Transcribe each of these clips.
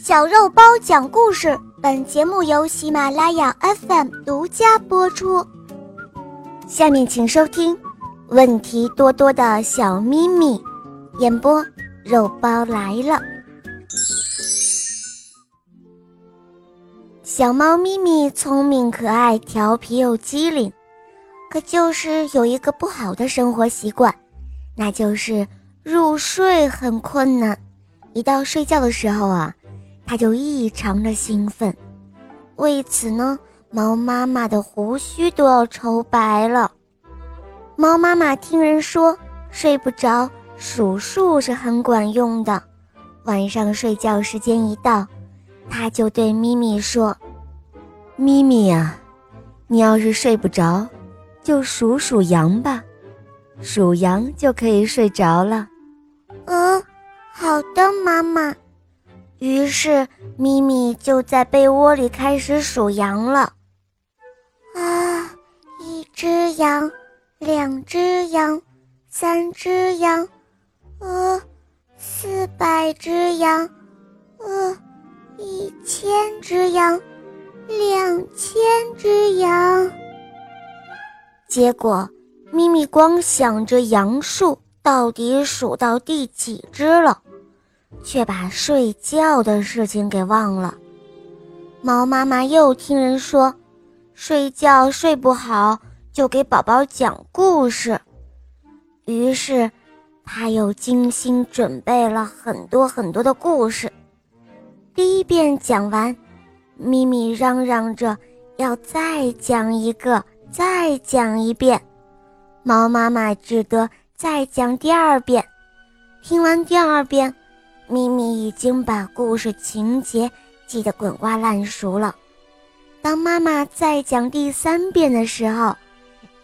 小肉包讲故事，本节目由喜马拉雅 FM 独家播出。下面请收听《问题多多的小咪咪》，演播肉包来了。小猫咪咪聪明可爱，调皮又机灵，可就是有一个不好的生活习惯，那就是入睡很困难。一到睡觉的时候啊。他就异常的兴奋，为此呢，猫妈妈的胡须都要愁白了。猫妈妈听人说睡不着，数数是很管用的。晚上睡觉时间一到，他就对咪咪说：“咪咪呀，你要是睡不着，就数数羊吧，数羊就可以睡着了。”“嗯，好的，妈妈。”于是，咪咪就在被窝里开始数羊了。啊，一只羊，两只羊，三只羊，呃，四百只羊，呃，一千只羊，两千只羊。结果，咪咪光想着羊数到底数到第几只了。却把睡觉的事情给忘了。猫妈妈又听人说，睡觉睡不好就给宝宝讲故事。于是，他又精心准备了很多很多的故事。第一遍讲完，咪咪嚷嚷着要再讲一个，再讲一遍。猫妈妈只得再讲第二遍。听完第二遍。咪咪已经把故事情节记得滚瓜烂熟了。当妈妈再讲第三遍的时候，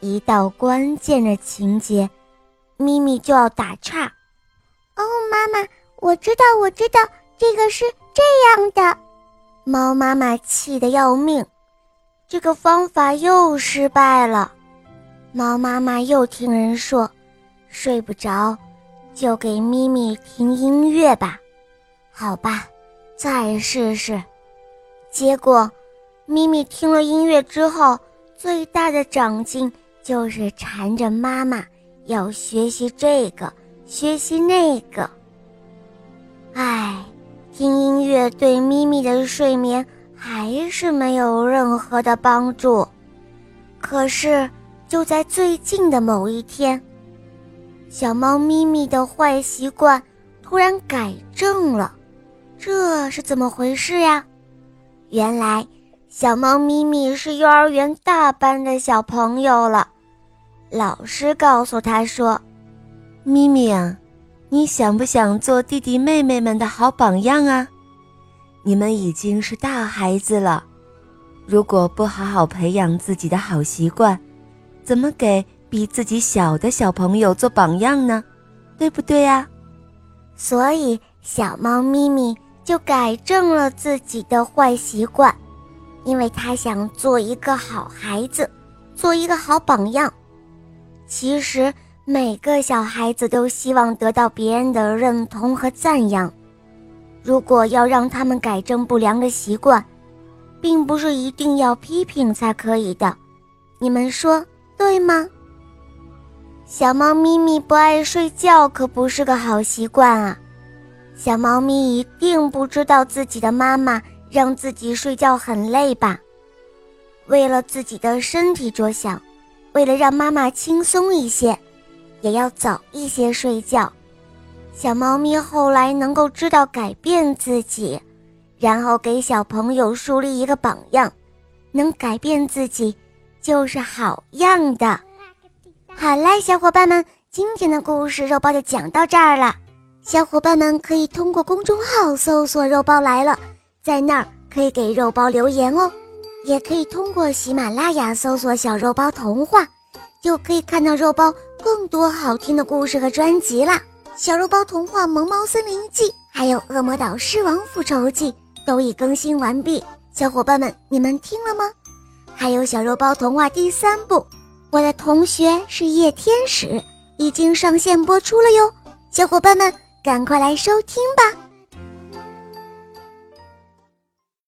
一到关键的情节，咪咪就要打岔。哦，妈妈，我知道，我知道，这个是这样的。猫妈妈气得要命，这个方法又失败了。猫妈妈又听人说，睡不着。就给咪咪听音乐吧，好吧，再试试。结果，咪咪听了音乐之后，最大的长进就是缠着妈妈要学习这个，学习那个。唉，听音乐对咪咪的睡眠还是没有任何的帮助。可是，就在最近的某一天。小猫咪咪的坏习惯突然改正了，这是怎么回事呀？原来小猫咪咪是幼儿园大班的小朋友了。老师告诉他说：“咪咪啊，你想不想做弟弟妹妹们的好榜样啊？你们已经是大孩子了，如果不好好培养自己的好习惯，怎么给？”比自己小的小朋友做榜样呢，对不对呀？所以小猫咪咪就改正了自己的坏习惯，因为它想做一个好孩子，做一个好榜样。其实每个小孩子都希望得到别人的认同和赞扬。如果要让他们改正不良的习惯，并不是一定要批评才可以的，你们说对吗？小猫咪咪不爱睡觉，可不是个好习惯啊！小猫咪一定不知道自己的妈妈让自己睡觉很累吧？为了自己的身体着想，为了让妈妈轻松一些，也要早一些睡觉。小猫咪后来能够知道改变自己，然后给小朋友树立一个榜样，能改变自己，就是好样的。好啦，小伙伴们，今天的故事肉包就讲到这儿了。小伙伴们可以通过公众号搜索“肉包来了”，在那儿可以给肉包留言哦。也可以通过喜马拉雅搜索“小肉包童话”，就可以看到肉包更多好听的故事和专辑啦。小肉包童话《萌猫森林记》还有《恶魔岛狮王复仇记》都已更新完毕，小伙伴们，你们听了吗？还有小肉包童话第三部。我的同学是夜天使，已经上线播出了哟，小伙伴们赶快来收听吧。